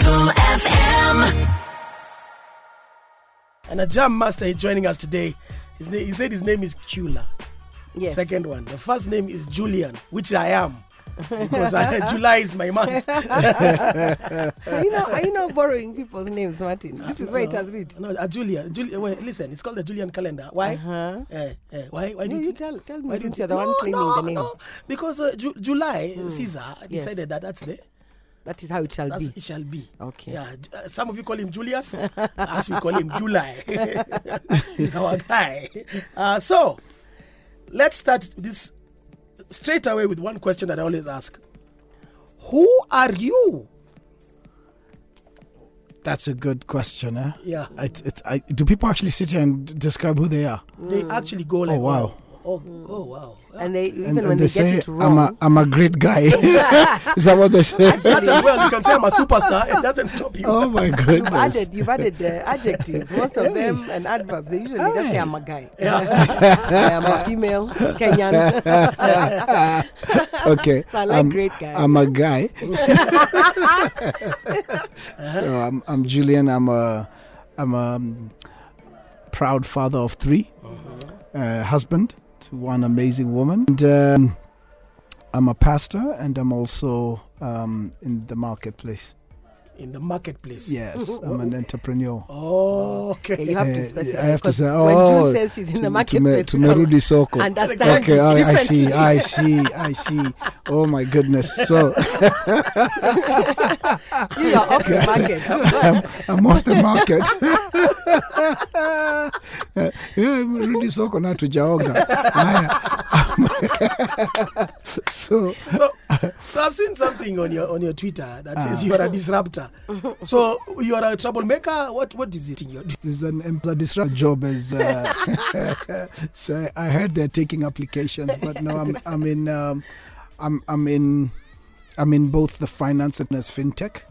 Capital FM. And a jam master is joining us today. His name, he said his name is Kyula. Yes. Second one. The first name is Julian, which I am. Because I, July is my month. Are you know, are you not borrowing people's names, Martin? This is where it has read. No, a Julian. Julian wait, listen, it's called the Julian calendar. Why? Uh-huh. Eh, eh, why? Why No, did you tell, tell me why since did you're the one claiming no, the name. No, because uh, Ju- July, Caesar Yes. decided that that's the That is how it shall that's be. it shall be. Okay. Yeah, uh, some of you call him Julius, as we call him July. He's our guy. Uh, so, let's start this straight away with one question that I always ask: Who are you? That's a good question. Eh? Yeah, It, it, I, do people actually sit here and describe who they are? they actually go like, wow. Oh, oh, wow. And they even And, when and they, they, get say, it I'm a, I'm a great guy. Is that what they say? That as well, you can say I'm a superstar. It doesn't stop you. oh my You've added, you've added uh, adjectives. Most of them and adverbs. They usually just say I'm a guy. I am a female Kenyan. okay. So I like I'm, great guy. I'm a guy. so I'm, I'm Julian. I'm a, I'm a um, proud father of 3 uh, husband to one amazing woman. And um, I'm a pastor, and I'm also um, in the marketplace. In the marketplace. Yes, I'm an entrepreneur. Oh, okay. Yeah, you have to Uh, specify. I have to 'cause say, when oh, June says she's in the marketplace, to people Merudi Soko. understand Okay, I, I see, I see, I see. Oh my goodness. So You are off the market. I'm, I'm off the market. Eh, eh, soko na tujaoga. Haya. So so, so I've seen something on your on your Twitter that says you are a disruptor. So you are a troublemaker. What what is it in your? there's an employer disrupt job as uh, so I, I heard they're taking applications, but no, I'm I'm in um, I'm I'm in I'm in both the finance and as fintech.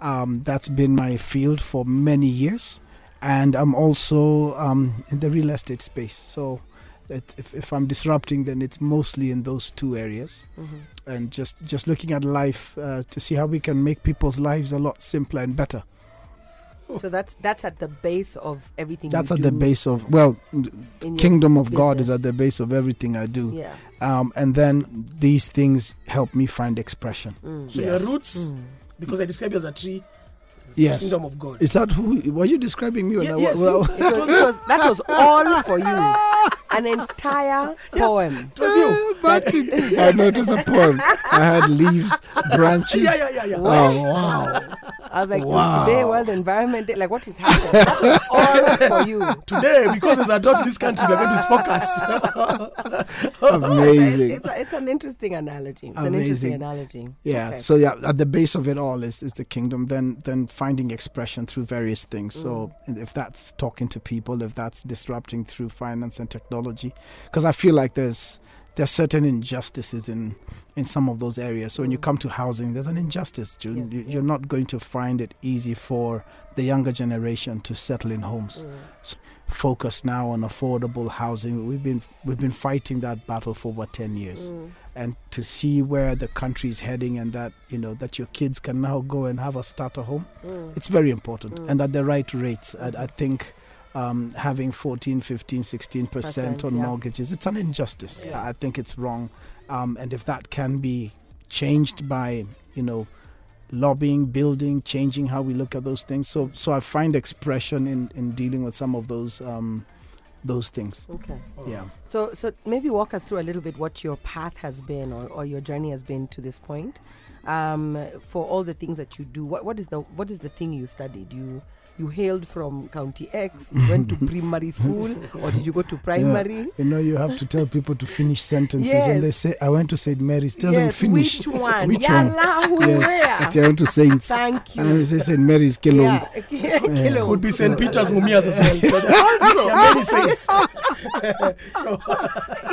Um, that's been my field for many years, and I'm also um, in the real estate space. So. It, if, if I'm disrupting, then it's mostly in those two areas, and just just looking at life uh, to see how we can make people's lives a lot simpler and better. So that's that's at the base of everything. That's you at the base of well, kingdom of God is at the base of everything I do. Yeah. Um, and then these things help me find expression. So your roots, because I describe you as a tree, Yes. kingdom of God. Is that who? Were you describing me? when Ye- I- yes, well, It was, it was, that was all for you. An entire poem. It was you. Martin, I noticed a poem. I had leaves, branches. Yeah, yeah, yeah, yeah. Oh wow! I was like, Wow. today World Environment Day? Like, what is happening? That was all for you. Today, because drought in this country, we're going to focus. Amazing. It's, a, it's an interesting analogy. It's an interesting Amazing. analogy. Yeah. Okay. So yeah, at the base of it all is, is the kingdom. Then then finding expression through various things. So mm. if that's talking to people, if that's disrupting through finance and technology, because I feel like there's there's certain injustices in in some of those areas. So when you mm. come to housing, there's an injustice. June. You- You're not going to find it easy for the younger generation to settle in homes. Mm. So focus now on affordable housing. We've been we've been fighting that battle for over ten years mm. and to see where the country is heading and that you know that your kids can now go and have a starter home it's very important and at the right rates i, I think um, having 14 15 16 percent on yeah. mortgages it's an injustice i think it's wrong um, and if that can be changed by you know lobbying building changing how we look at those things so so i find expression in in dealing with some of those um, those things Okay. yeah So, so maybe walk us through a little bit what your path has been or, or your journey has been to this point. Um, for all the things that you do, what, what is the what is the thing you studied? You you hailed from County X, you went to primary school, or did you go to primary? You know, you have to tell people to finish sentences when they say, "I went to St. Mary's." Tell them yes, finish. which one? Which one? Yallahu, Yes, where? at I went to Saints. Thank you. And they say St. Mary's Kilong. Yeah, Kilo. Could be St. Peter's Mumias as well. So there there many saints. so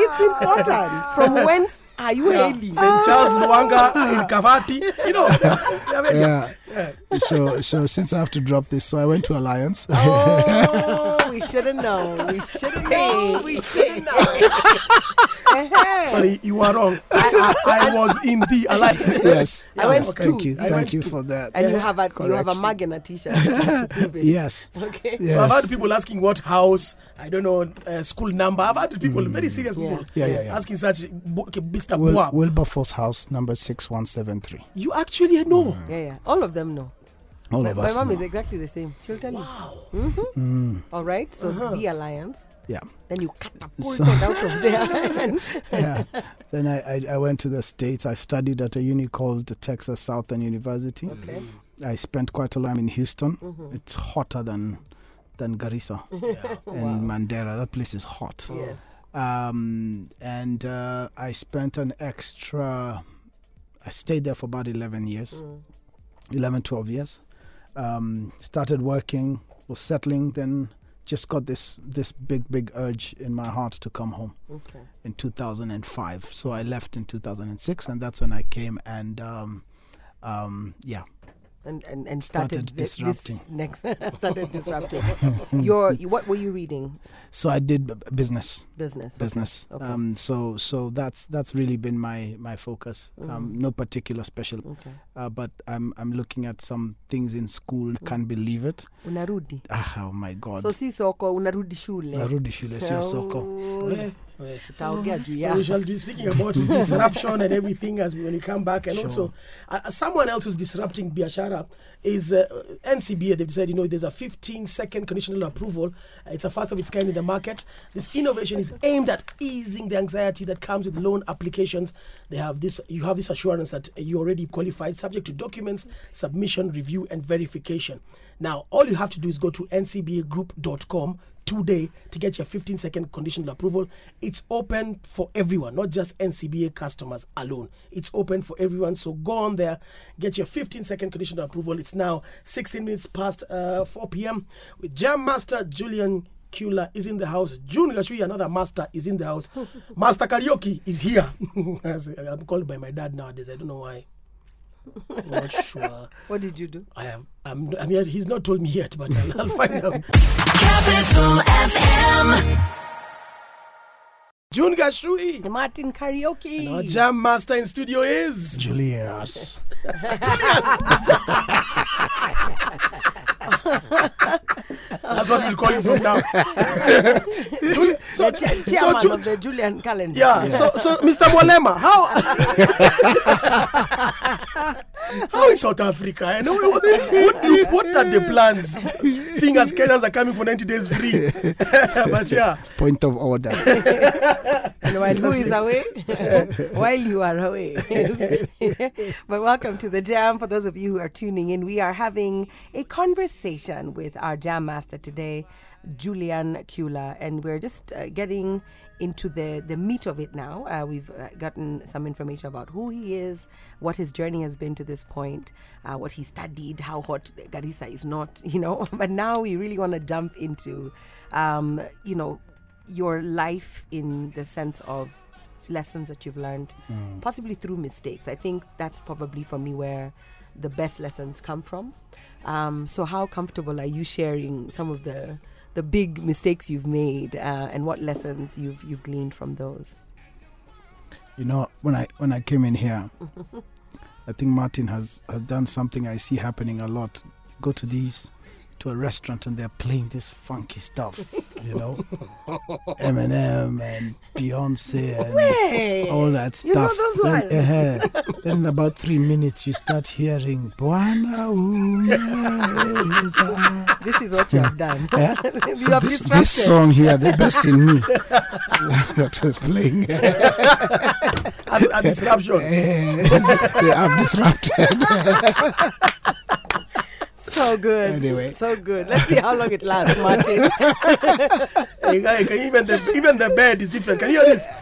It's important. From whence are you hailing? St. Charles Luanga in Kavati. You know, there are. Yeah. So, so since I have to drop this, so I went to Alliance. Oh, we should have known. We should have known. We should have known. Sorry, you are wrong. I, I, I was in the alliance. yes. I went yes, to- Thank you. I Thank you to- for that. and you have a you have a mug and a t-shirt to prove it. Yes. Okay. Yes. So I've had people asking what house, I don't know, uh, school number. I've had people, very serious Yeah. people, Yeah, yeah, yeah. asking such, bo- okay, Mr. Wil- Wilberforce House, number 6173. you actually know. Yeah, yeah. All of them know. All my of my mom know. is exactly the same. She'll tell Wow. you. hmm Mm, All right. So Uh-huh. the alliance. yeah. Then you catapulted So- out of there. Yeah. Then I, I, I went to the States. I studied at a uni called Texas Southern University. okay. I spent quite a time in Houston. Mhm. It's hotter than than Garissa Yeah. and Mandera. That place is hot. Yes. Um, and uh, I spent an extra, I stayed there for about 11 years, Mm. 11, 12 years. Um, started working, was settling, then just got this, this big, big urge in my heart to come home Okay. in 2005. So I left in 2006, and that's when I came and, um, um, yeah, And and and started, Started disrupting. next started disrupting. Your what were you reading? so I did b- business. Business. business. Okay. Um, so so that's that's really been my my focus. Um, Mhm. no particular special, Okay. uh, but I'm I'm looking at some things in school. Can't believe it. Unarudi. Ah, oh my God. So si soko unarudi shule. Narudi shule sio soko. Oh, utaongea juu So we shall be speaking about disruption and everything as we, when we come back. And Sure. also, uh, someone else who's disrupting Biashara is uh, NCBA. They've said, you know, there's a 15 second conditional approval. Uh, it's a first of its kind in the market. This innovation is aimed at easing the anxiety that comes with loan applications. They have this. You have this assurance that you already qualified, subject to documents, submission, review, and verification. Now, all you have to do is go to ncbagroup.com today to get your 15 second conditional approval. It's open for everyone, not just NCBA customers alone. It's open for everyone. So go on there, get your 15 second conditional approval. It's now 16 minutes past uh, 4 p.m. with Jam Master Julian. Kyula is in the house. June Gachui, another master, is in the house. master Karaoke is here. I'm called by my dad nowadays. I don't know why. I'm not sure. What did you do? I am. I'm. I mean, he's not told me yet, but I'll, I'll find out. Capital FM. June Gachui. Martin karaoke. And our jam master in studio is. Julius. That's what we'll call you from now. Jul- so, the cha- so, chairman Ju- of the Julian calendar. yeah, so so Mr. Molema, how how is South Africa? Eh? I know what, what, do- what are the plans? Seeing as Kenyans are coming for 90 days free. but yeah, Point of order. And while who is away? while you are away. but welcome to the Jam. For those of you who are tuning in, we are having a conversation with our Jam Master today, Julian Kyula, and we're just uh, getting into the, the meat of it now. Uh, we've uh, gotten some information about who he is, what his journey has been to this point, uh, what he studied, how hot Garissa is not, you know. But now we really want to jump into, um, you know, your life in the sense of lessons that you've learned, possibly through mistakes. I think that's probably for me where the best lessons come from. Um, so, how comfortable are you sharing some of the the big mistakes you've made uh, and what lessons you've you've gleaned from those? You know, when I when I came in here, I think Martin has has done something I see happening a lot. Go to these to a restaurant and they're playing this funky stuff, you know, Eminem and Beyonce and Hey, all that you know stuff. those then, ones? uh, then in about three minutes you start hearing Bwana umeza. this is what you have done. Yeah? you So have this, disrupted. this song here, the best in me, that was playing. as a disruption. they have disrupted. So good. Anyway. so good. Let's see how long it lasts, Martin. Hey, guy, can even the even the bed is different. Can you hear this?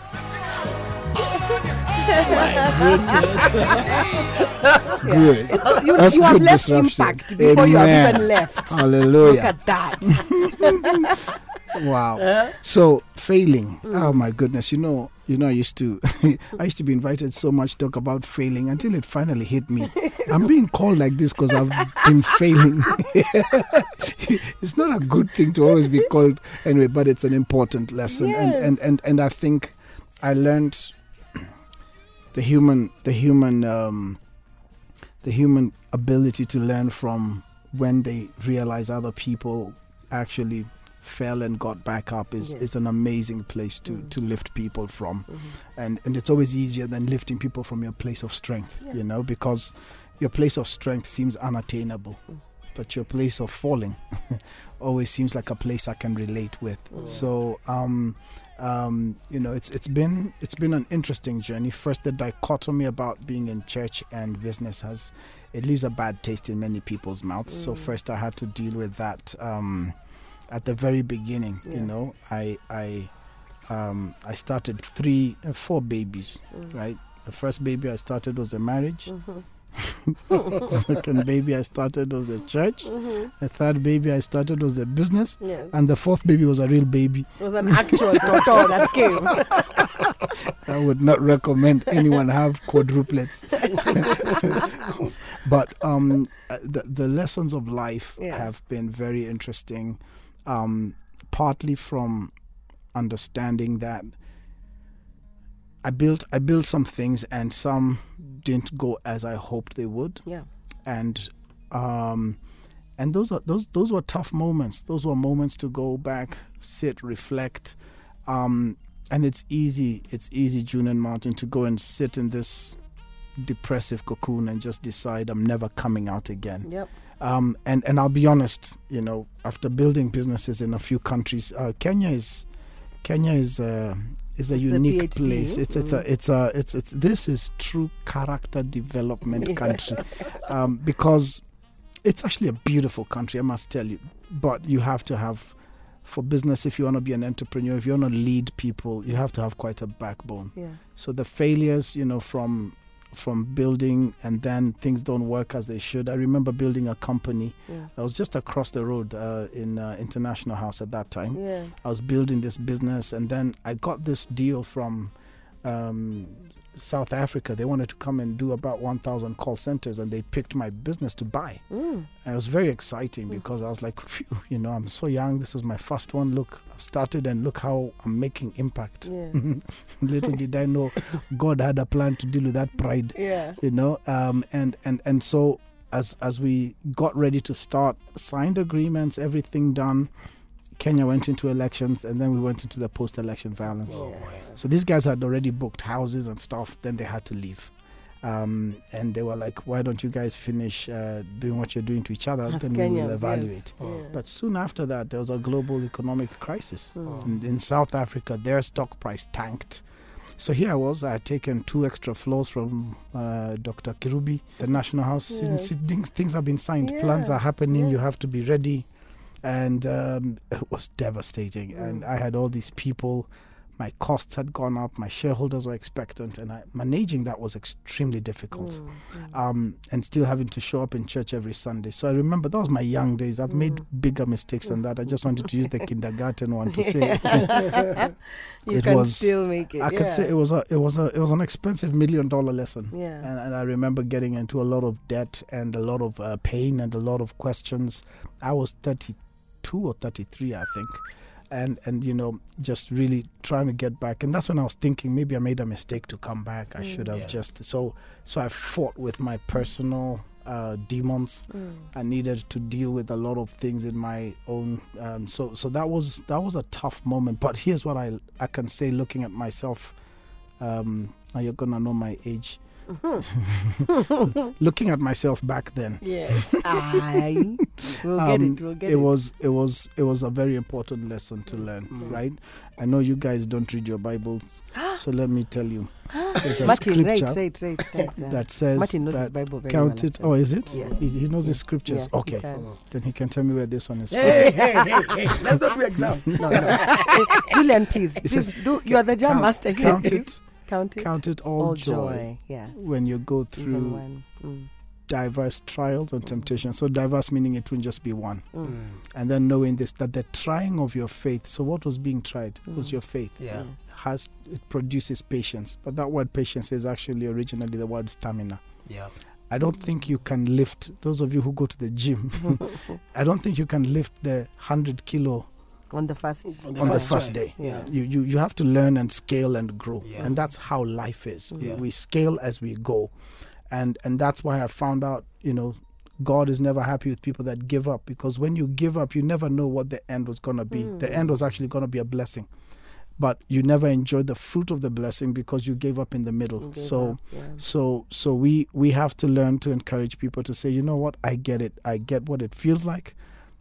Good. you That's you have left disruption. impact before you have even left. Hallelujah. Look at that. wow. Eh? So failing. Oh my goodness. You know, you know, I used to, I used to be invited so much to talk about failing until it finally hit me. I'm being called like this because I've been failing. it's not a good thing to always be called anyway, but it's an important lesson, and and and and I think I learned the human, the human, um, the human ability to learn from when they realize other people actually fell and got back up is, Yes. is an amazing place to, Mm. to lift people from. Mhm. And and it's always easier than lifting people from your place of strength, Yeah. you know, because your place of strength seems unattainable. Mm. But your place of falling always seems like a place I can relate with. Mm. So um um, you know, it's it's been it's been an interesting journey. First, the dichotomy about being in church and business has it leaves a bad taste in many people's mouths. So Mm. first, I had to deal with that um, at the very beginning. Yeah. You know, I I um, I started three, uh, four babies. Mm. Right, the first baby I started was a marriage. Mhm. Second baby I started was the church. Mhm. The third baby I started was the business. Yes. And the fourth baby was a real baby. It was an actual Toto that came. I would not recommend anyone have quadruplets. but um, uh, the the lessons of life Yeah. have been very interesting, um, partly from understanding that I built I built some things and some didn't go as I hoped they would, Yeah. and um, and those are those those were tough moments. Those were moments to go back, sit, reflect. Um, and it's easy it's easy june and martin to go and sit in this depressive cocoon and just decide i'm never coming out again Yep. Um, and and i'll be honest you know after building businesses in a few countries uh, kenya is kenya is uh, is a It's unique PhD. place it's it's Mm. a it's a it's it's this is true character development Yeah. country um, because it's actually a beautiful country i must tell you but you have to have for business if you want to be an entrepreneur if you want to lead people you have to have quite a backbone Yeah. so the failures you know from from building and then things don't work as they should i remember building a company Yeah. i was just across the road uh, in uh, international house at that time Yes. i was building this business and then i got this deal from um, south africa they wanted to come and do about 1000 call centers and they picked my business to buy Mm. and it was very exciting Mm. because I was like, Phew, you know, I'm so young. This was my first one. Look, I've started and look how I'm making impact. Little did I know God had a plan to deal with that pride, Yeah. you know. Um, and, and, and so as, as we got ready to start, signed agreements, everything done, Kenya went into elections and then we went into the post election violence. Oh. So these guys had already booked houses and stuff. Then they had to leave. Um, and they were like, why don't you guys finish uh, doing what you're doing to each other? As then we Kenyans, will yes. evaluate. Oh. Yeah. But soon after that, there was a global economic crisis. Mm. In, in South Africa, their stock price tanked. So here I was, I had taken two extra floors from uh, Dr. Kirubi, the National House. Yes. Since things, things have been signed, plans are happening, Yeah. you have to be ready. And um, it was devastating. And Mm. I had all these people, my costs had gone up, my shareholders were expectant, and I, managing that was extremely difficult Mm, mm. um, and still having to show up in church every Sunday. So I remember that was my young days. I've made Mm. bigger mistakes than that. I just wanted to use the kindergarten one to say you It can was- still make it. I could say it was a it was a it was an expensive million dollar lesson. Yeah. And, and I remember getting into a lot of debt and a lot of uh, pain and a lot of questions. I was 32 or 33, I think. And, and you know just really trying to get back and that's when I was thinking maybe I made a mistake to come back I Mm. should have Yeah. just so so I fought with my personal uh, demons Mm. I needed to deal with a lot of things in my own. Um, so so that was that was a tough moment. But here's what I I can say, looking at myself. Um, now you're gonna know my age. looking at myself back then, Yes. I. We'll get Um, it. We'll get it it. was it was it was a very important lesson to learn. Mm. Right? I know you guys don't read your Bibles, so let me tell you. There's a Martin, scripture right, right, right. that says Martin knows his Bible very count well. it. Oh, is it? Yes. He, he knows Yeah. his scriptures. Yeah, okay, can. then he can tell me where this one is. Hey, hey, hey, hey. Let's not do exams. No, no. Julian, please. please says, do. You are the jam count- master here. Count it, Count it. count it all, All joy, joy. Yes. when you go through when. Mm. diverse trials and temptations. So diverse meaning it wouldn't just be one. Mm. And then knowing this that the trying of your faith. So what was being tried was Mm. your faith. Yeah. Yes. Has it produces patience, but that word patience is actually originally the word stamina. Yeah. I don't think you can lift. Those of you who go to the gym, I don't think you can lift the hundred kilo On the first. On the on the first first day. Yeah. You, you you have to learn and scale and grow, Yeah. and that's how life is. We- Yeah. We scale as we go, and and that's why I found out. You know, God is never happy with people that give up because when you give up, you never know what the end was gonna be. The hmm. end was actually gonna be a blessing, but you never enjoyed the fruit of the blessing because you gave up in the middle. So. up, yeah. So so we we have to learn to encourage people to say, you know what, I get it. I get what it feels like.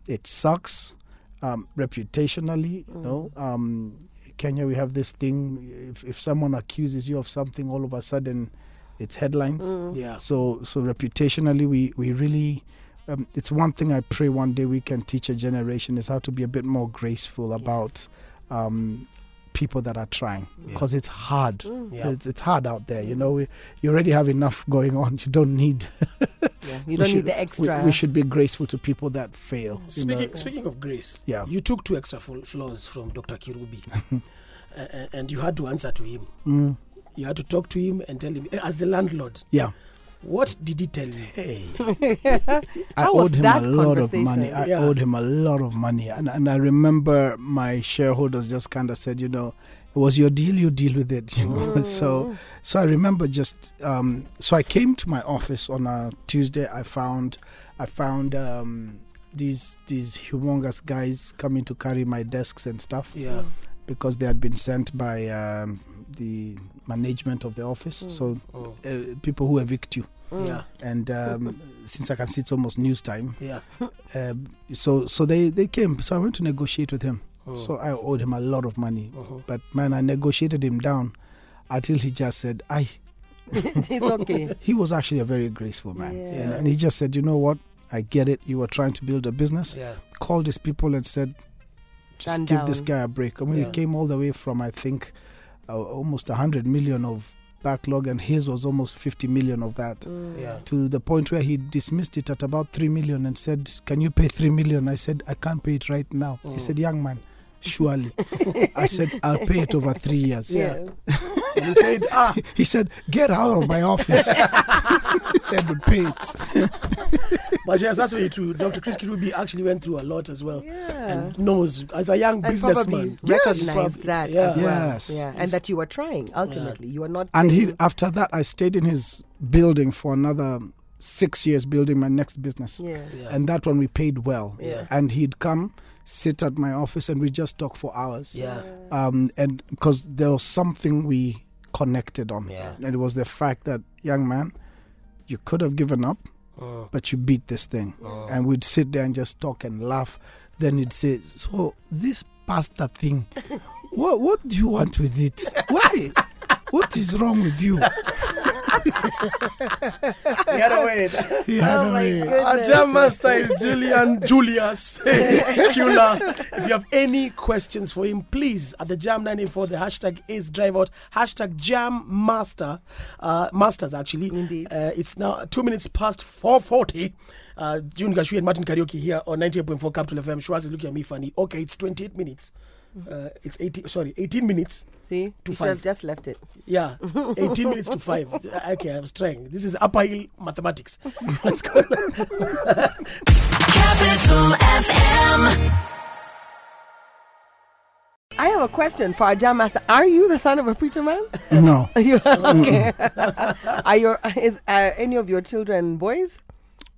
It sucks, um, reputationally. You know, um, Kenya, we have this thing. If if someone accuses you of something, all of a sudden, it's headlines. Yeah. So so reputationally, we we really. Um, it's one thing I pray one day we can teach a generation is how to be a bit more graceful about um, people that are trying Yeah. because it's hard. Yeah. It's, it's hard out there. You know, we, you already have enough going on. You don't need. Yeah. You we don't should- need the extra. We, should be grateful to people that fail. you know. Speaking speaking of grace, Yeah. you took two extra fl- flaws from Dr. Kirubi, A- a- and you had to answer to him. Mm, You had to talk to him and tell him, as the landlord, yeah. What did he tell you? Hey. I How owed him a lot of money. I Yeah. owed him a lot of money. And, and I remember my shareholders just kind of said, you know, it was your deal, you deal with it. You know? so so I remember just um, so I came to my office on a Tuesday. I found I found um, these these humongous guys coming to carry my desks and stuff Yeah. because they had been sent by um, the management of the office. So Oh. uh, people who evict you. Yeah. And um, since I can see it's almost news time, Yeah. um, so so they they came. So I went to negotiate with him. Oh. So I owed him a lot of money, Uh-huh. but man, I negotiated him down until he just said, "I." it's okay. He was actually a very graceful man, Yeah. and, and he just said, "You know what? I get it. You were trying to build a business. Yeah. Called his people and said." Just Stand give this guy a break. I mean, Yeah. he came all the way from I think uh, almost a hundred million of backlog, and his was almost fifty million of that. Mm. Yeah. to the point where he dismissed it at about 3 million and said, Can you pay 3 million? I said, I can't pay it right now. Mm. He said, Young man, surely. I said, I'll pay it over three years. Yeah. And he said, ah, He said, Get out of my office. and would pay it. but yes, that's very true. Dr. Chris Kirubi actually went through a lot as well. Yeah. And knows, as a young and probably businessman, recognized Prob- that yeah. as well. Yes. Yeah, and It's- that you were trying ultimately. You were not. And he, after that, I stayed in his building for another six years building my next business. Yeah. Yeah. And that one we paid well. Yeah. And he'd come, sit at my office, and we just talk for hours. yeah. um, and because there was something we connected on, Yeah. and it was the fact that young man, you could have given up, Oh. but you beat this thing, Oh. and we'd sit there and just talk and laugh. Then he'd say, "So this pasta thing, what what do you want with it? Why? What is wrong with you?" He had a way. He had Oh a my way. goodness. Our jam master is Julian Julius Kyula. If you have any questions for him, please at the Jam 94, the hashtag is drive out, hashtag Jam Master, uh, Masters actually. Indeed. Uh, it's now two minutes past 440. Uh, June Gachui and Martin Karaoke here on 98.4 Capital FM. Shwaz is looking at me funny. Okay, it's 28 minutes. Uh, it's 18, sorry, 18 minutes. See, To you should have just left it. Yeah, 18 minutes to 5. Okay, I was trying. This is upper hill mathematics. Let's go. Capital FM. I have a question for our jam master. Are you the son of a preacher man? No, You okay? are your is uh, any of your children boys?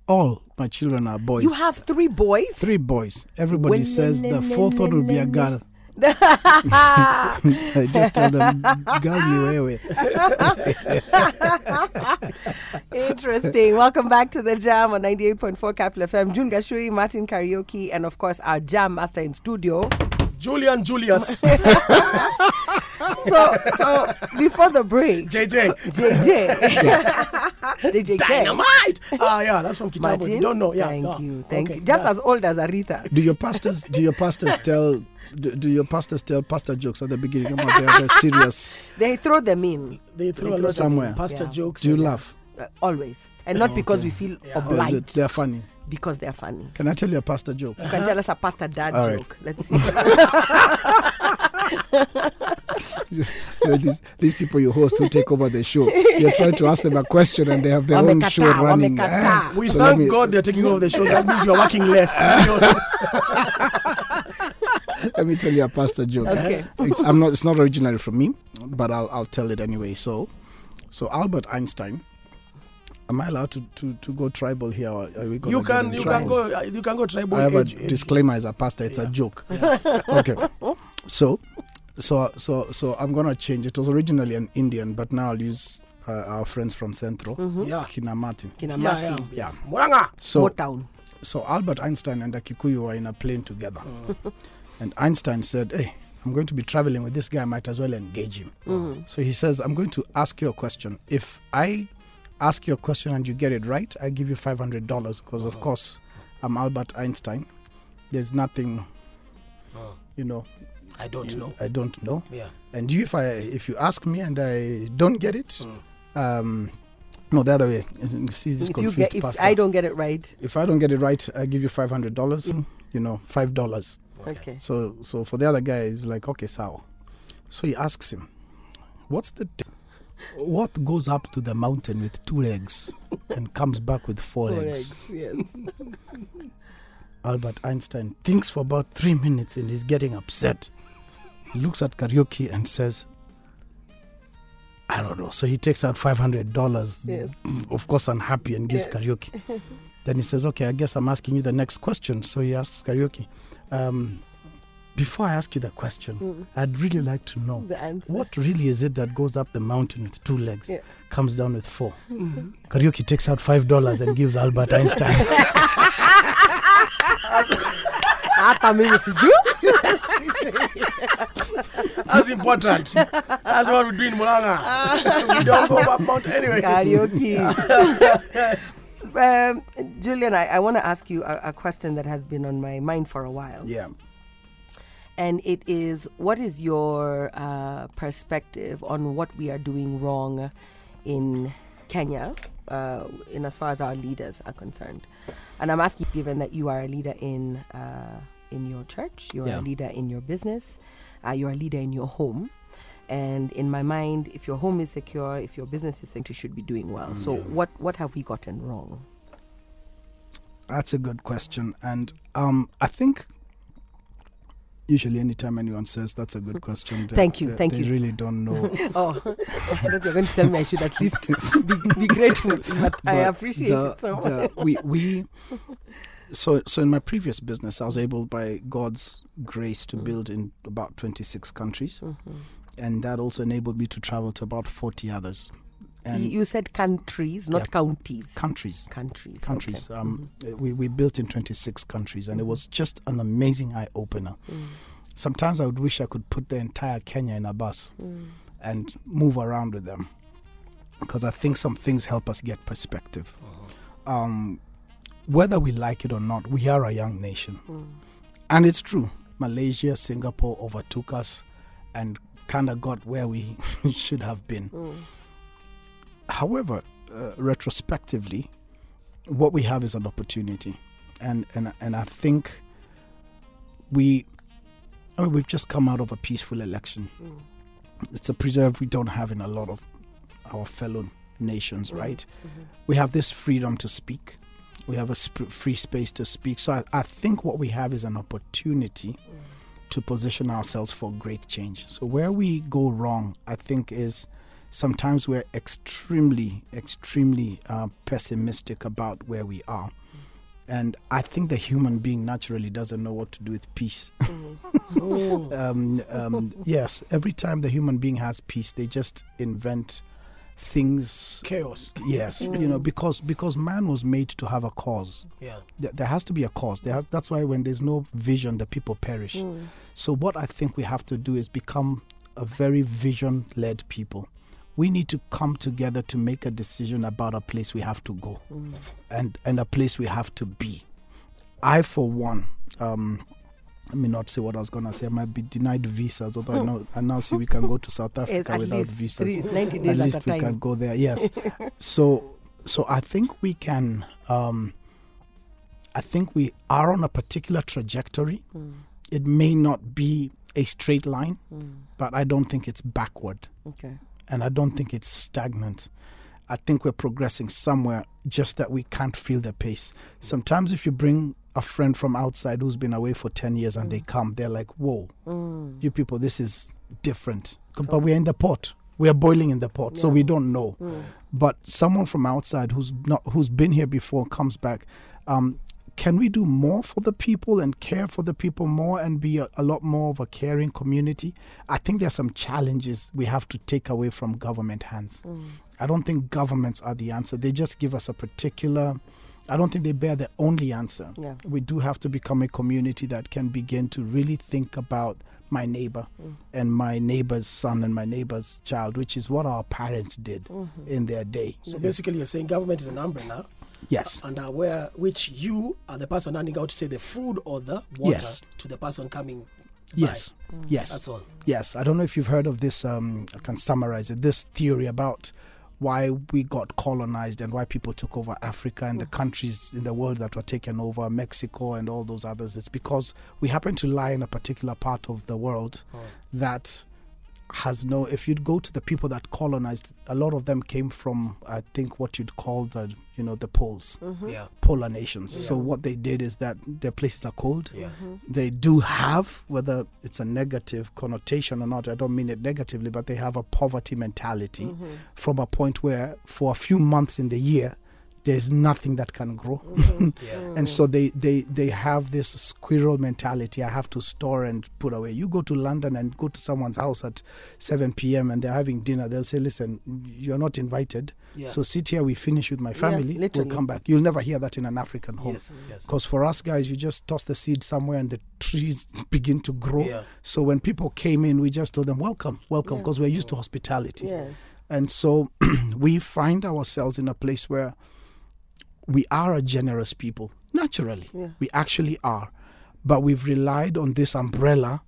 all my children are boys. You have three boys. Three boys. Everybody says the fourth one will be a girl. I just tell them, girl ni wewe. Interesting. Welcome back to the Jam on 98.4 Capital FM. June Gachui, Martin Karaoke, and of course our Jam master in studio. Julian Julius. So, so before the break, JJ. JJ, JJ, Dynamite! Ah, yeah, that's from Kitambo. Martin, You don't know. Yeah. thank no. you, thank Okay, you. Just yeah. as old as Aretha. Do your pastors? Do your pastors tell? Do, do your pastors tell pastor jokes at the beginning? Come on, they're, they're serious. They throw them in They throw They a lot somewhere. of pastor Yeah. jokes. Do you laugh? uh, always. and not because we feel Yeah. Oh, obliged. they're funny. because they're funny. Can I tell you a pastor joke? You can tell us a pastor dad All right. joke. Let's see. You know, these, these people you host who take over the show, you're trying to ask them a question and they have their own show running. wamekataa. We So thank me- God they're taking over the show. That means you're working less. Let me tell you a pastor joke. Okay. It's, I'm not. It's not originally from me, but I'll I'll tell it anyway. So, so Albert Einstein. Am I allowed to, to, to go tribal here? Or are we you can in you can go uh, you can go tribal I have a age, age. disclaimer as a pastor. It's a Yeah. joke. okay. So, so so so I'm gonna change. It was originally an Indian, but now I'll use uh, our friends from Central, Yeah. Kina Martin. Kina Yeah, yeah, Martin. yes. Muranga. So Motown. so Albert Einstein and a Kikuyu were in a plane together, and Einstein said, "Hey, I'm going to be traveling with this guy. I might as well engage him." Mm-hmm. So he says, "I'm going to ask you a question. If I ask you a question and you get it right, I give you five hundred dollars because, of course, I'm Albert Einstein. There's nothing, you know, I don't know. I don't know. Yeah. And you, if I if you ask me and I don't get it, um, no, the other way. See this If you confused get, if pastor. I don't get it right, if I don't get it right, I give you five hundred dollars. You know, five dollars. Okay. So so for the other guy, he's like, okay, so. So he asks him, what's the di- what goes up to the mountain with two legs and comes back with four, Four legs? eggs, yes. Albert Einstein thinks for about three minutes and he's getting upset. He looks at karaoke and says, I don't know. So he takes out five hundred dollars, Yes. of course unhappy, and gives Yeah. karaoke. then he says, Okay, I guess I'm asking you the next question. So he asks karaoke. Um, before I ask you the question, Mm. I'd really like to know The answer. what really is it that goes up the mountain with two legs, Yeah. comes down with 4 Karaoke takes out five dollars and gives Albert Einstein. Hata mimi sijui. That's important. That's what we do in Muranga. we don't go up mountain anyway. Karaoke. um, Julian, I, I want to ask you a, a question that has been on my mind for a while. yeah. and it is what is your uh, perspective on what we are doing wrong in Kenya, uh, in as far as our leaders are concerned? And I'm asking, given that you are a leader in uh, in your church, you're Yeah. a leader in your business, uh, you're a leader in your home. And in my mind, if your home is secure, if your business is secure, you should be doing well. So, what what have we gotten wrong? That's a good question. And um, I think usually anytime anyone says that's a good question, they- Thank you, they, thank they you. really don't know. Oh, I thought you were going to tell me I should at least be, be grateful, but I appreciate the- it so much. we we so so in my previous business, I was able by God's grace to build in about 26 countries, and that also enabled me to travel to about 40 others. And you said countries, not Yeah. counties. countries, countries. countries. okay. Um, mm-hmm. eh, we we built in 26 countries, and it was mm-hmm. just an amazing eye opener. Mm. Sometimes I would wish I could put the entire Kenya in a bus mm. and move around with them, because I think some things help us get perspective. Uh-huh. Um, whether we like it or not, we are a young nation, mm. and it's true. Malaysia, Singapore overtook us, and kind of got where we should have been. Hmm. However, uh, retrospectively, what we have is an opportunity, and and and I think we, I mean, we've just come out of a peaceful election. Hmm. It's a preserve we don't have in a lot of our fellow nations, hmm. right? Mm-hmm. We have this freedom to speak. We have a sp- free space to speak. So I, I think what we have is an opportunity to position ourselves for great change. So where we go wrong, I think, is sometimes we're extremely, extremely uh, pessimistic about where we are. And I think the human being naturally doesn't know what to do with peace. um, um, yes, every time the human being has peace, they just invent things. Chaos. Yes, you know, because because man was made to have a cause. Yeah. There, there has to be a cause. There has, that's why when there's no vision, the people perish. So what I think we have to do is become a very vision-led people. We need to come together to make a decision about a place we have to go, and and a place we have to be. I, for one, um, let me not say what I was gonna say. I might be denied visas, although I know I now see we can go to South Africa at without visas. three, 90 At days at least we time. can go there. Yes. so So I think we can. Um, I think we are on a particular trajectory. It may not be a straight line, but I don't think it's backward, Okay. and I don't think it's stagnant. I think we're progressing somewhere, just that we can't feel the pace. Sometimes, if you bring a friend from outside who's been away for 10 years and they come, they're like, Whoa, Mm. you people, this is different. But we're in the pot. We are boiling in the pot, so we don't know. But someone from outside who's not who's been here before comes back. Um, can we do more for the people and care for the people more and be a, a lot more of a caring community? I think there are some challenges we have to take away from government hands. I don't think governments are the answer. They just give us a particular. I don't think they bear the only answer. Yeah. We do have to become a community that can begin to really think about my neighbor mm. and my neighbor's son and my neighbor's child, which is what our parents did mm-hmm. in their day. So basically, you're saying government is an umbrella Yes. under where which you are the person handing out, to say, the food or the water Yes. to the person coming. by. Yes. Mm. Yes. That's all. Yes, I don't know if you've heard of this. Um, I can summarize it. This theory about why we got colonized and why people took over Africa and the mm. countries in the world that were taken over, Mexico and all those others. It's because we happen to lie in a particular part of the world oh. that has no. If you'd go to the people that colonized, a lot of them came from, I think, what you'd call the, you know, the poles, mm-hmm. Yeah. polar nations. So what they did is that their places are cold Yeah. Mm-hmm. they do have, whether it's a negative connotation or not, I don't mean it negatively, but they have a poverty mentality mm-hmm. from a point where for a few months in the year, there's nothing that can grow. Mm-hmm. Yeah. and so mm. they, they, they have this squirrel mentality. I have to store and put away. You go to London and go to someone's house at 7 p.m. and they're having dinner. They'll say, listen, you're not invited. Yeah. So sit here, we finish with my family. we'll come back. You'll never hear that in an African home. Yes. Yes. Because for us guys, you just toss the seed somewhere and the trees begin to grow. Yeah. So when people came in, we just told them, welcome, welcome, because we're used to mm. hospitality. Yes. And so we find ourselves in a place where we are a generous people, naturally. Yeah. We actually are. But we've relied on this umbrella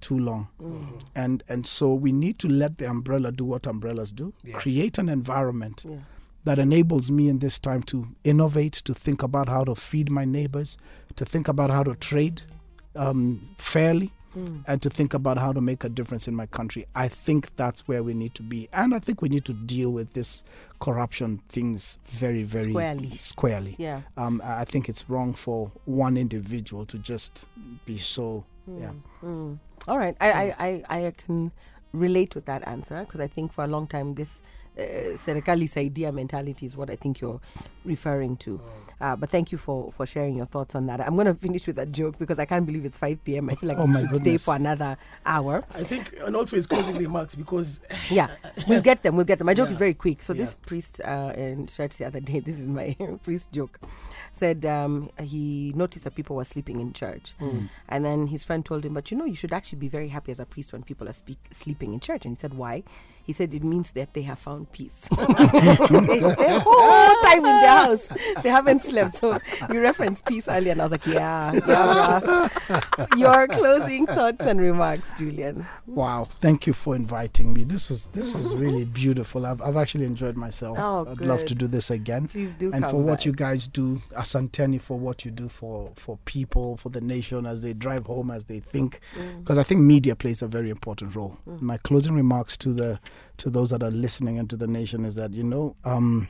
too long. Mm-hmm. And, and so we need to let the umbrella do what umbrellas do Yeah. create an environment Yeah. that enables me in this time to innovate, to think about how to feed my neighbors, to think about how to trade um, fairly, and to think about how to make a difference in my country. I think that's where we need to be. And I think we need to deal with this corruption things very, very Squarely. squarely. Yeah. Um, I think it's wrong for one individual to just be so, yeah. Mm. All right. I, I, I, I can relate with that answer because I think for a long time this uh, Serikali's idea mentality is what I think you're referring to. Uh, but thank you for, for sharing your thoughts on that. I'm going to finish with a joke because I can't believe it's 5 p.m. I feel like Oh we should stay for another hour. I think, and also his closing remarks because Yeah, we'll get them. We'll get them. My joke is very quick. So this priest uh, in church the other day, this is my priest joke, said um, he noticed that people were sleeping in church, and then his friend told him, "But you know, you should actually be very happy as a priest when people are speak, sleeping in church." And he said, "Why?" He said, "It means that they have found peace. the whole time in their house, they haven't slept." So you referenced peace earlier, and I was like, "Yeah, yeah." bruh." Your closing thoughts and remarks, Julian. Wow! Thank you for inviting me. This was this was really beautiful. I've, I've actually enjoyed myself. Oh, I'd love to do this again. Please do and for what you guys do, Asanteni, for what you do for for people, for the nation as they drive home, as they think, Mm. because I think media plays a very important role. My closing remarks to the to those that are listening and to the nation is that you know um,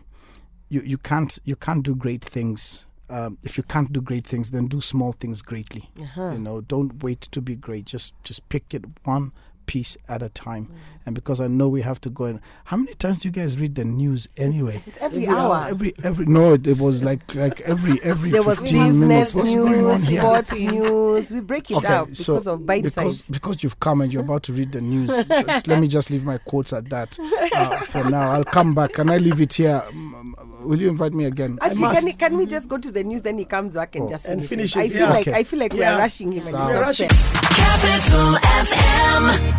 you you can't you can't do great things. Um, if you can't do great things, then do small things greatly. Uh-huh. You know, don't wait to be great. Just just pick it one piece at a time. Mm. And because I know we have to go in. How many times do you guys read the news anyway? It's every, Every hour. hour, Every every no, it, it was like like every every There was 15 minutes. business What's news, sports news. We break it Okay, out so because of bite because size. because you've come and you're about to read the news. just let me just leave my quotes at that uh, for now. I'll come back. Can I leave it here? Will you invite me again? Actually, can, he- can we just go to the news? Then he comes back and Oh. just And finishes. finishes, I feel yeah. like Okay. I feel like we are rushing him. and Sound. he's We're rushing. Capital FM.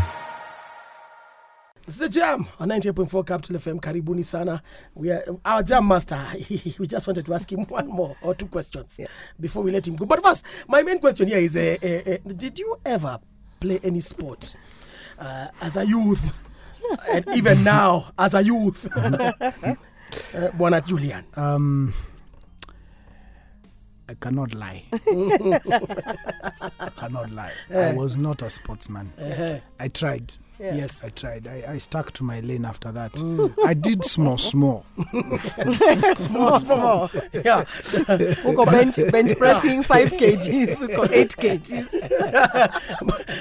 This is the jam on 98.4 Capital FM. Karibuni sana. We are our jam master. we just wanted to ask him one more or two questions before we let him go. But first, my main question here is: uh, uh, uh, Did you ever play any sport uh, as a youth, and even now as a youth? uh, Bwana Julian? Um, I cannot lie. I cannot lie. I was not a sportsman. Uh-huh. I tried. Yes. I tried. I, I stuck to my lane after that. I did small, small. Small, small. yeah. Uko bench, bench pressing 5 kgs, uko 8 kgs.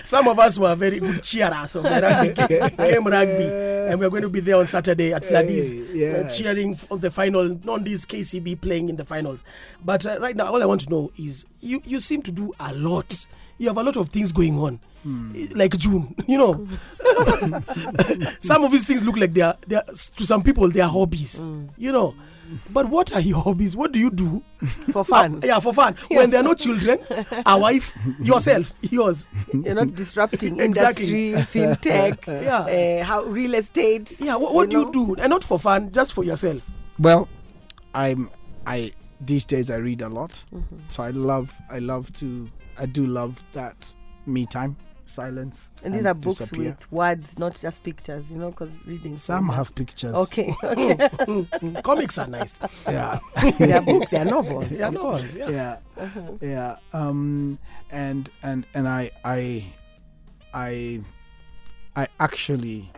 Some of us were very good cheerers of the rugby game, game rugby, and we're going to be there on Saturday at Fladis, Hey, uh, cheering on the final. Non this KCB playing in the finals. But uh, right now, all I want to know is you you seem to do a lot. You have a lot of things going on. Like June, you know, some of these things look like they are, they are to some people they are hobbies, you know. But what are your hobbies? What do you do For fun. yeah, for fun. When there are no children, a wife, yourself, yours. You're not disrupting Exactly. industry, fintech, Yeah. uh, how real estate. Yeah, what, what do know? you do? And not for fun, just for yourself. Well, I'm. I these days I read a lot, Mm-hmm. so I love. I love to. I do love that me time, silence. And these are books disappear. with words, not just pictures, you know, because reading. Some much. have pictures. Okay, okay. Mm, Comics are nice. Yeah. they are books, they are novels. Yeah, of no, course. yeah. yeah Uh-huh. yeah um and and and i i i i actually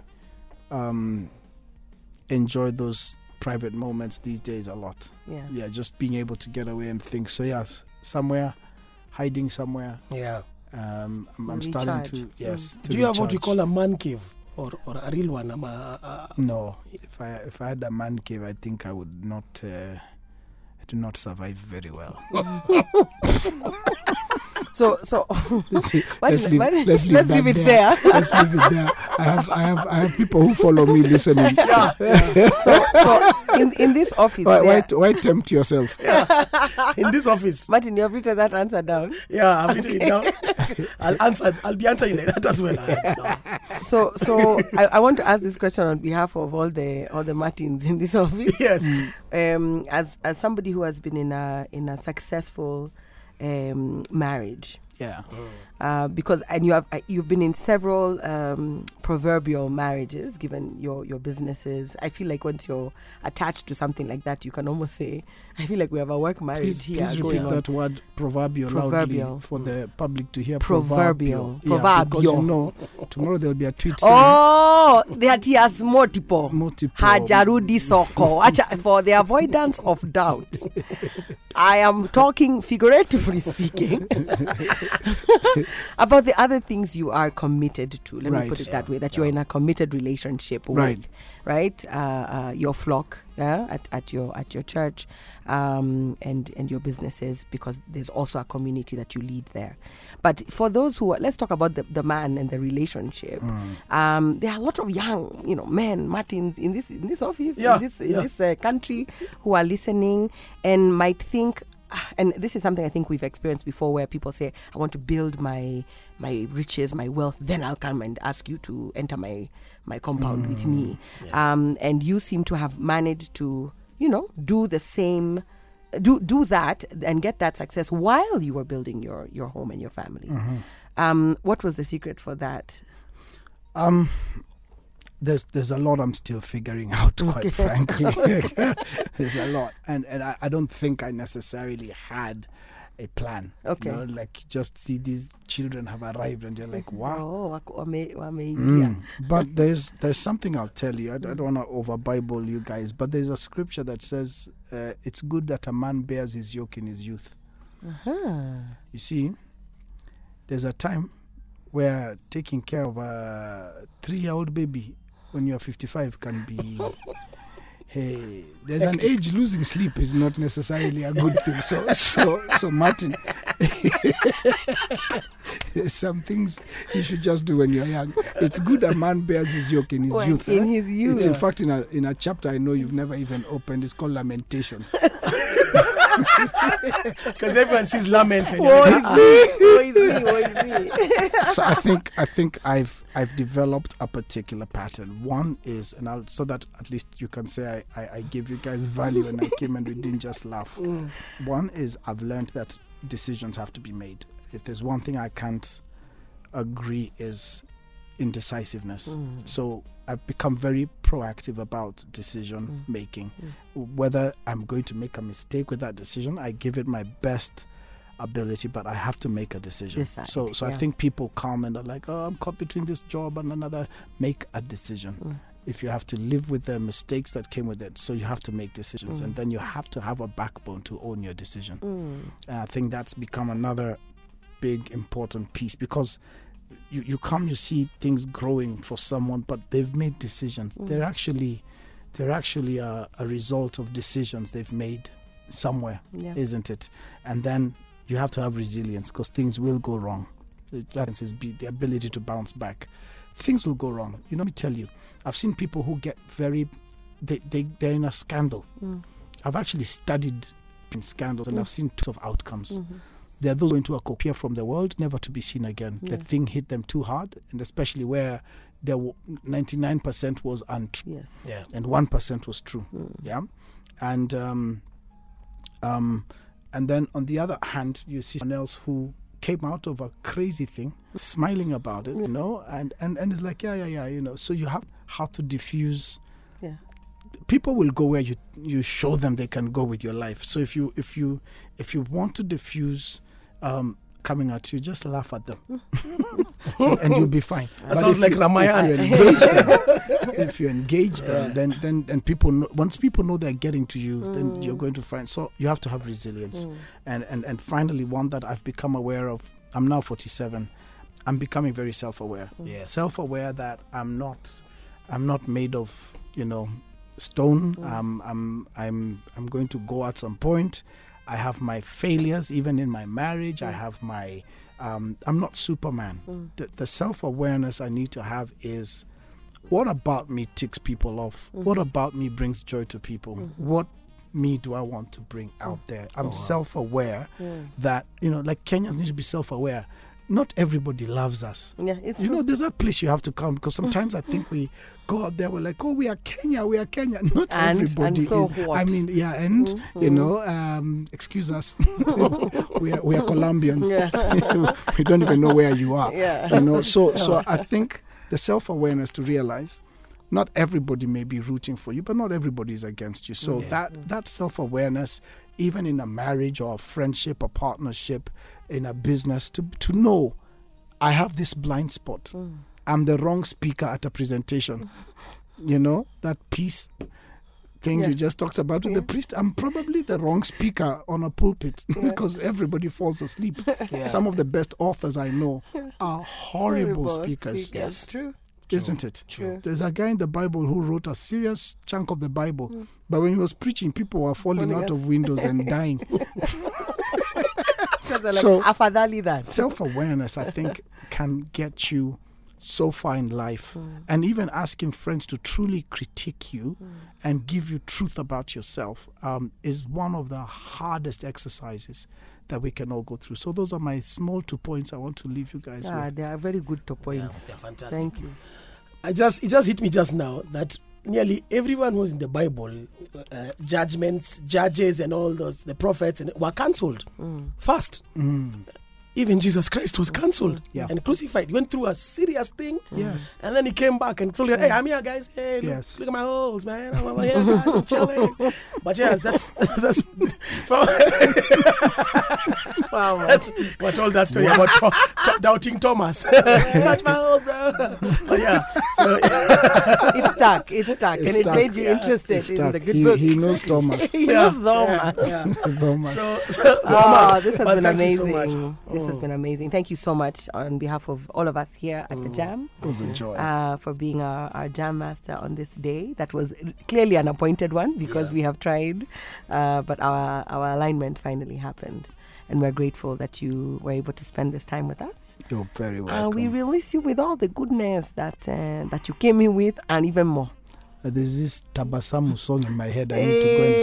um enjoy those private moments these days a lot Yeah. yeah just being able to get away and think so yes somewhere hiding somewhere Yeah. Um i'm, I'm starting to yes to Do you have what you call a man cave or, or a real one? Uh, no if i if i had a man cave i think i would not uh, I do not survive very well. So, so Let's, see- let's did- leave, why let's leave let's leave it there. there. let's leave it there. I have, I have, I have people who follow me listening. so, so in, in this office, Why, why, why tempt yourself? Yeah. in this office. Martin, you have written that answer down. Yeah, I've written it down. I'll answer. I'll be answering like that as well. So, So, so I, I want to ask this question on behalf of all the all the Martins in this office. yes. Um, as as somebody who has been in a in a successful um, marriage, Yeah. Uh, because and you have uh, you've been in several um, proverbial marriages given your your businesses i feel like once you're attached to something like that you can almost say i feel like we have a work marriage Please, here please going repeat on that word proverbial, Proverbial. loudly for the public to hear. Proverbial. Yeah, because you know, tomorrow there'll be a tweet saying oh that he has multiple multiple. hajarudi soko for the avoidance of doubt i am talking figuratively speaking about the other things you are committed to. Let me put it that way that you're in a committed relationship Right. with right. uh, uh, your flock yeah at, at your at your church um, and and your businesses because there's also a community that you lead there. But for those who are, let's talk about the, the man and the relationship. Um, there are a lot of young you know men martins in this in this office Yeah, in this in yeah. this uh, country who are listening and might think and this is something I think we've experienced before where people say I want to build my my riches my wealth then I'll come and ask you to enter my my compound with me. Um, and you seem to have managed to you know do the same do do that and get that success while you were building your your home and your family. Um, what was the secret for that? Um, there's there's a lot I'm still figuring out, quite frankly. there's a lot, and and I, I don't think I necessarily had a plan. Okay. you know, like just see these children have arrived, and you're like, wow. oh wako- wame- wameingia Mm. But there's there's something I'll tell you. I, I don't want to over Bible you guys, but there's a scripture that says uh, it's good that a man bears his yoke in his youth. Uh-huh. You see, there's a time where taking care of a three-year-old baby when you're 55 can be. Hey, there's an age losing sleep is not necessarily a good thing. So, so, so, Martin, there's some things you should just do when you're young. It's good a man bears his yoke in his When- youth. in eh? his youth. It's in fact in a in a chapter I know you've never even opened. It's called Lamentations. Because everyone sees lament. And Woe is "Ah, me, woe is me, woe is me. so I think I think I've I've developed a particular pattern. One is, and I'll so that at least you can say I, I, I gave you guys value and I came and we didn't just laugh. One is I've learned that decisions have to be made. If there's one thing I can't agree is indecisiveness. Mm. So I've become very proactive about decision Mm. making. Whether I'm going to make a mistake with that decision, I give it my best ability, but I have to make a decision. Decide, so so I think people come and are like, oh, I'm caught between this job and another. Make a decision. Mm. If you have to live with the mistakes that came with it, so you have to make decisions, Mm. and then you have to have a backbone to own your decision. Mm. And I think that's become another big important piece because you, you come you see things growing for someone but they've made decisions Mm. they're actually they're actually a, a result of decisions they've made somewhere Yeah. isn't it and then you have to have resilience because things will go wrong that is the ability to bounce back things will go wrong you know let me tell you i've seen people who get very they, they they're in a scandal Mm. i've actually studied in scandals and Mm. i've seen two of outcomes Mhm. There are those who went to a copia from the world, never to be seen again. The thing hit them too hard, and especially where there were 99% was untrue Yes. Yeah. and 1% was true. Mm. Yeah. And um, um, and then on the other hand, you see someone else who came out of a crazy thing, smiling about it, you know, and, and, and it's like, yeah, yeah, yeah, you know. So you have how to diffuse Yeah. people will go where you you show them they can go with your life. So if you if you if you want to diffuse um, coming at you, just laugh at them, and you'll be fine. That sounds like you, Ramayana. If you engage them, if you engage them, then then and people know, once people know they're getting to you, then you're going to find. So you have to have resilience, Mm. and and and finally one that I've become aware of. I'm now 47. I'm becoming very self-aware Yes. self-aware that I'm not I'm not made of you know stone. Mm. I'm I'm I'm I'm going to go at some point. I have my failures even in my marriage. I Mm. have my um, I'm not Superman. Mm. The, the self-awareness I need to have is what about me ticks people off? Mm. What about me brings joy to people? Mhm. What me do I want to bring out there? I'm Oh, wow. self-aware Mm. that you know like Kenyans need to be self-aware. Not everybody loves us Yeah, it's you true. know, there's that place you have to come because sometimes I think we go out there, we're like, oh, we are Kenya, we are Kenya. Not And- everybody. and so is, I mean, yeah, and you Mhm. know, um, excuse us, we are we are Colombians. Yeah. we don't even know where you are. Yeah. You know, so so I think the self awareness to realize. Not everybody may be rooting for you, but not everybody is against you. So Yeah. that that self awareness, even in a marriage or a friendship, or partnership, in a business, to to know I have this blind spot. Mm. I'm the wrong speaker at a presentation. You know, that piece thing Yeah. you just talked about with Yeah. the priest. I'm probably the wrong speaker on a pulpit Yeah. because everybody falls asleep. Yeah. Some of the best authors I know are horrible, speakers, Yes. True. Isn't it? True. There's a guy in the Bible who wrote a serious chunk of the Bible, Mm. but when he was preaching, people were falling out of windows and dying. Like, So- Self awareness, I think, can get you so far in life. Mm. And even asking friends to truly critique you Mm. and give you truth about yourself um, is one of the hardest exercises that we can all go through. So those are my small two points I want to leave you guys Ah, with. they are very good to Yeah, points. they're fantastic. Thank you. I just it just hit me just now that nearly everyone who's in the Bible, uh, judgments, judges, and all those the prophets and were cancelled Mm. first. Mm, Even Jesus Christ was cancelled Yeah. and crucified. He went through a serious thing, yes. and then he came back and told you, "Hey, I'm here, guys. Hey, look, Yes. look at my holes, man. I'm over here, guys. I'm chilling." But yeah, that's that's from Wow. That's I told that story about to, to- doubting Thomas. Touch my holes, bro. But yeah, so it's stuck. It's stuck. It's and it made you Yeah. interested It's in stuck. the good he, book. he knows Thomas. he yeah, knows Thomas. yeah, yeah. Thomas. So, so Oh, this has but been thank you so amazing. much. this has Mm. been amazing. Thank you so much on behalf of all of us here at the Jam it was a joy. uh, for being our, our Jam Master on this day. That was clearly an appointed one because Yeah. we have tried, uh, but our, our alignment finally happened. And we're grateful that you were able to spend this time with us. You're very Uh, welcome. we release you with all the goodness that uh, that you came in with and even more. Uh, There's this Tabasamu song in my head. I need to go and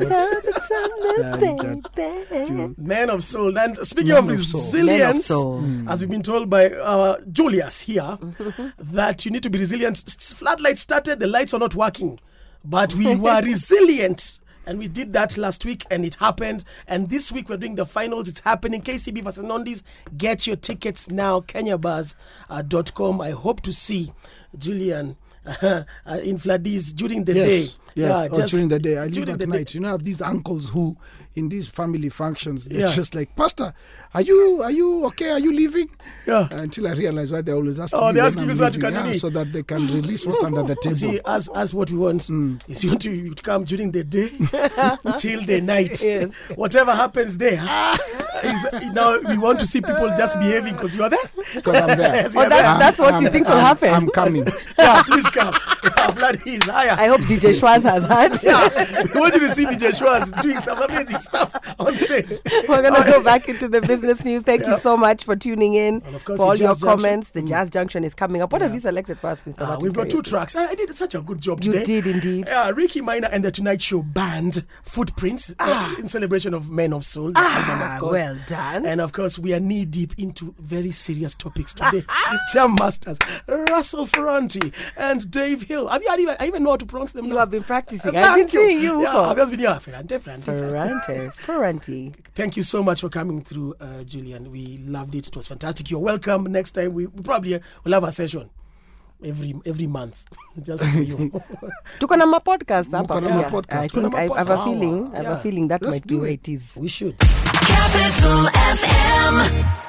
figure out what. Yeah, man of soul. And speaking Man of of soul. resilience, Mm. as we've been told by uh, Julius here, that you need to be resilient. S- Floodlights started, the lights are not working, but we were resilient And we did that last week and it happened. And this week we're doing the finals. It's happening. KCB versus Nondies. Get your tickets now. KenyaBuzz.com. I hope to see Julian uh, in Fladis during the yes, day. yes, Yeah, or during the day. I leave during at the night. day. You know, I have these uncles who, in these family functions, they're Yeah. just like, Pastor, are you are you okay? Are you leaving? Yeah. Until I realize why they're always asking Oh, me they when ask you I'm so that you can yeah, leave. so that they can release what's under the table. See, as as what we want Mm. is you want to to come during the day till the night. Yes. Whatever happens there, is, now we want to see people just behaving because you are there. Because I'm there. Oh, you're that's- there. that's what you think will I'm- happen. I'm coming. yeah, please come. Yeah, higher. I hope DJ Schwaz has heard. yeah, we want you to see DJ Schwartz doing some amazing stuff on stage. We're gonna go back into the business news. Thank you so much for tuning in course, for all your Junction. comments. The Jazz Junction is coming up. What have you selected for us, Mr. Uh, we've got two tracks. I, I did such a good job You today. You did indeed. Yeah, Rickey Minor and the Tonight Show band Footprints uh, in celebration of Men of Soul. the album, Ah, of well done. And of course, we are knee deep into very serious topics today. Jam Masters, Russell Ferrante, and Dave Hill. Have you I even, I even know how to pronounce them? You now. have been practicing. I've been thank you. seeing you. Yeah, Uko. I've just been here. Ferrante, Ferrante, Ferrante. Ferrante. Ferrante. Thank you so much for coming through, uh, Julian. We loved it. It was fantastic. You're welcome. Next time we, we probably uh, will have a session every every month just for you. Tuko na mapodcast hapa Mko na pia. I think I have a feeling. I have Yeah. a feeling that Let's might be do where it. it is. we should. Capital FM.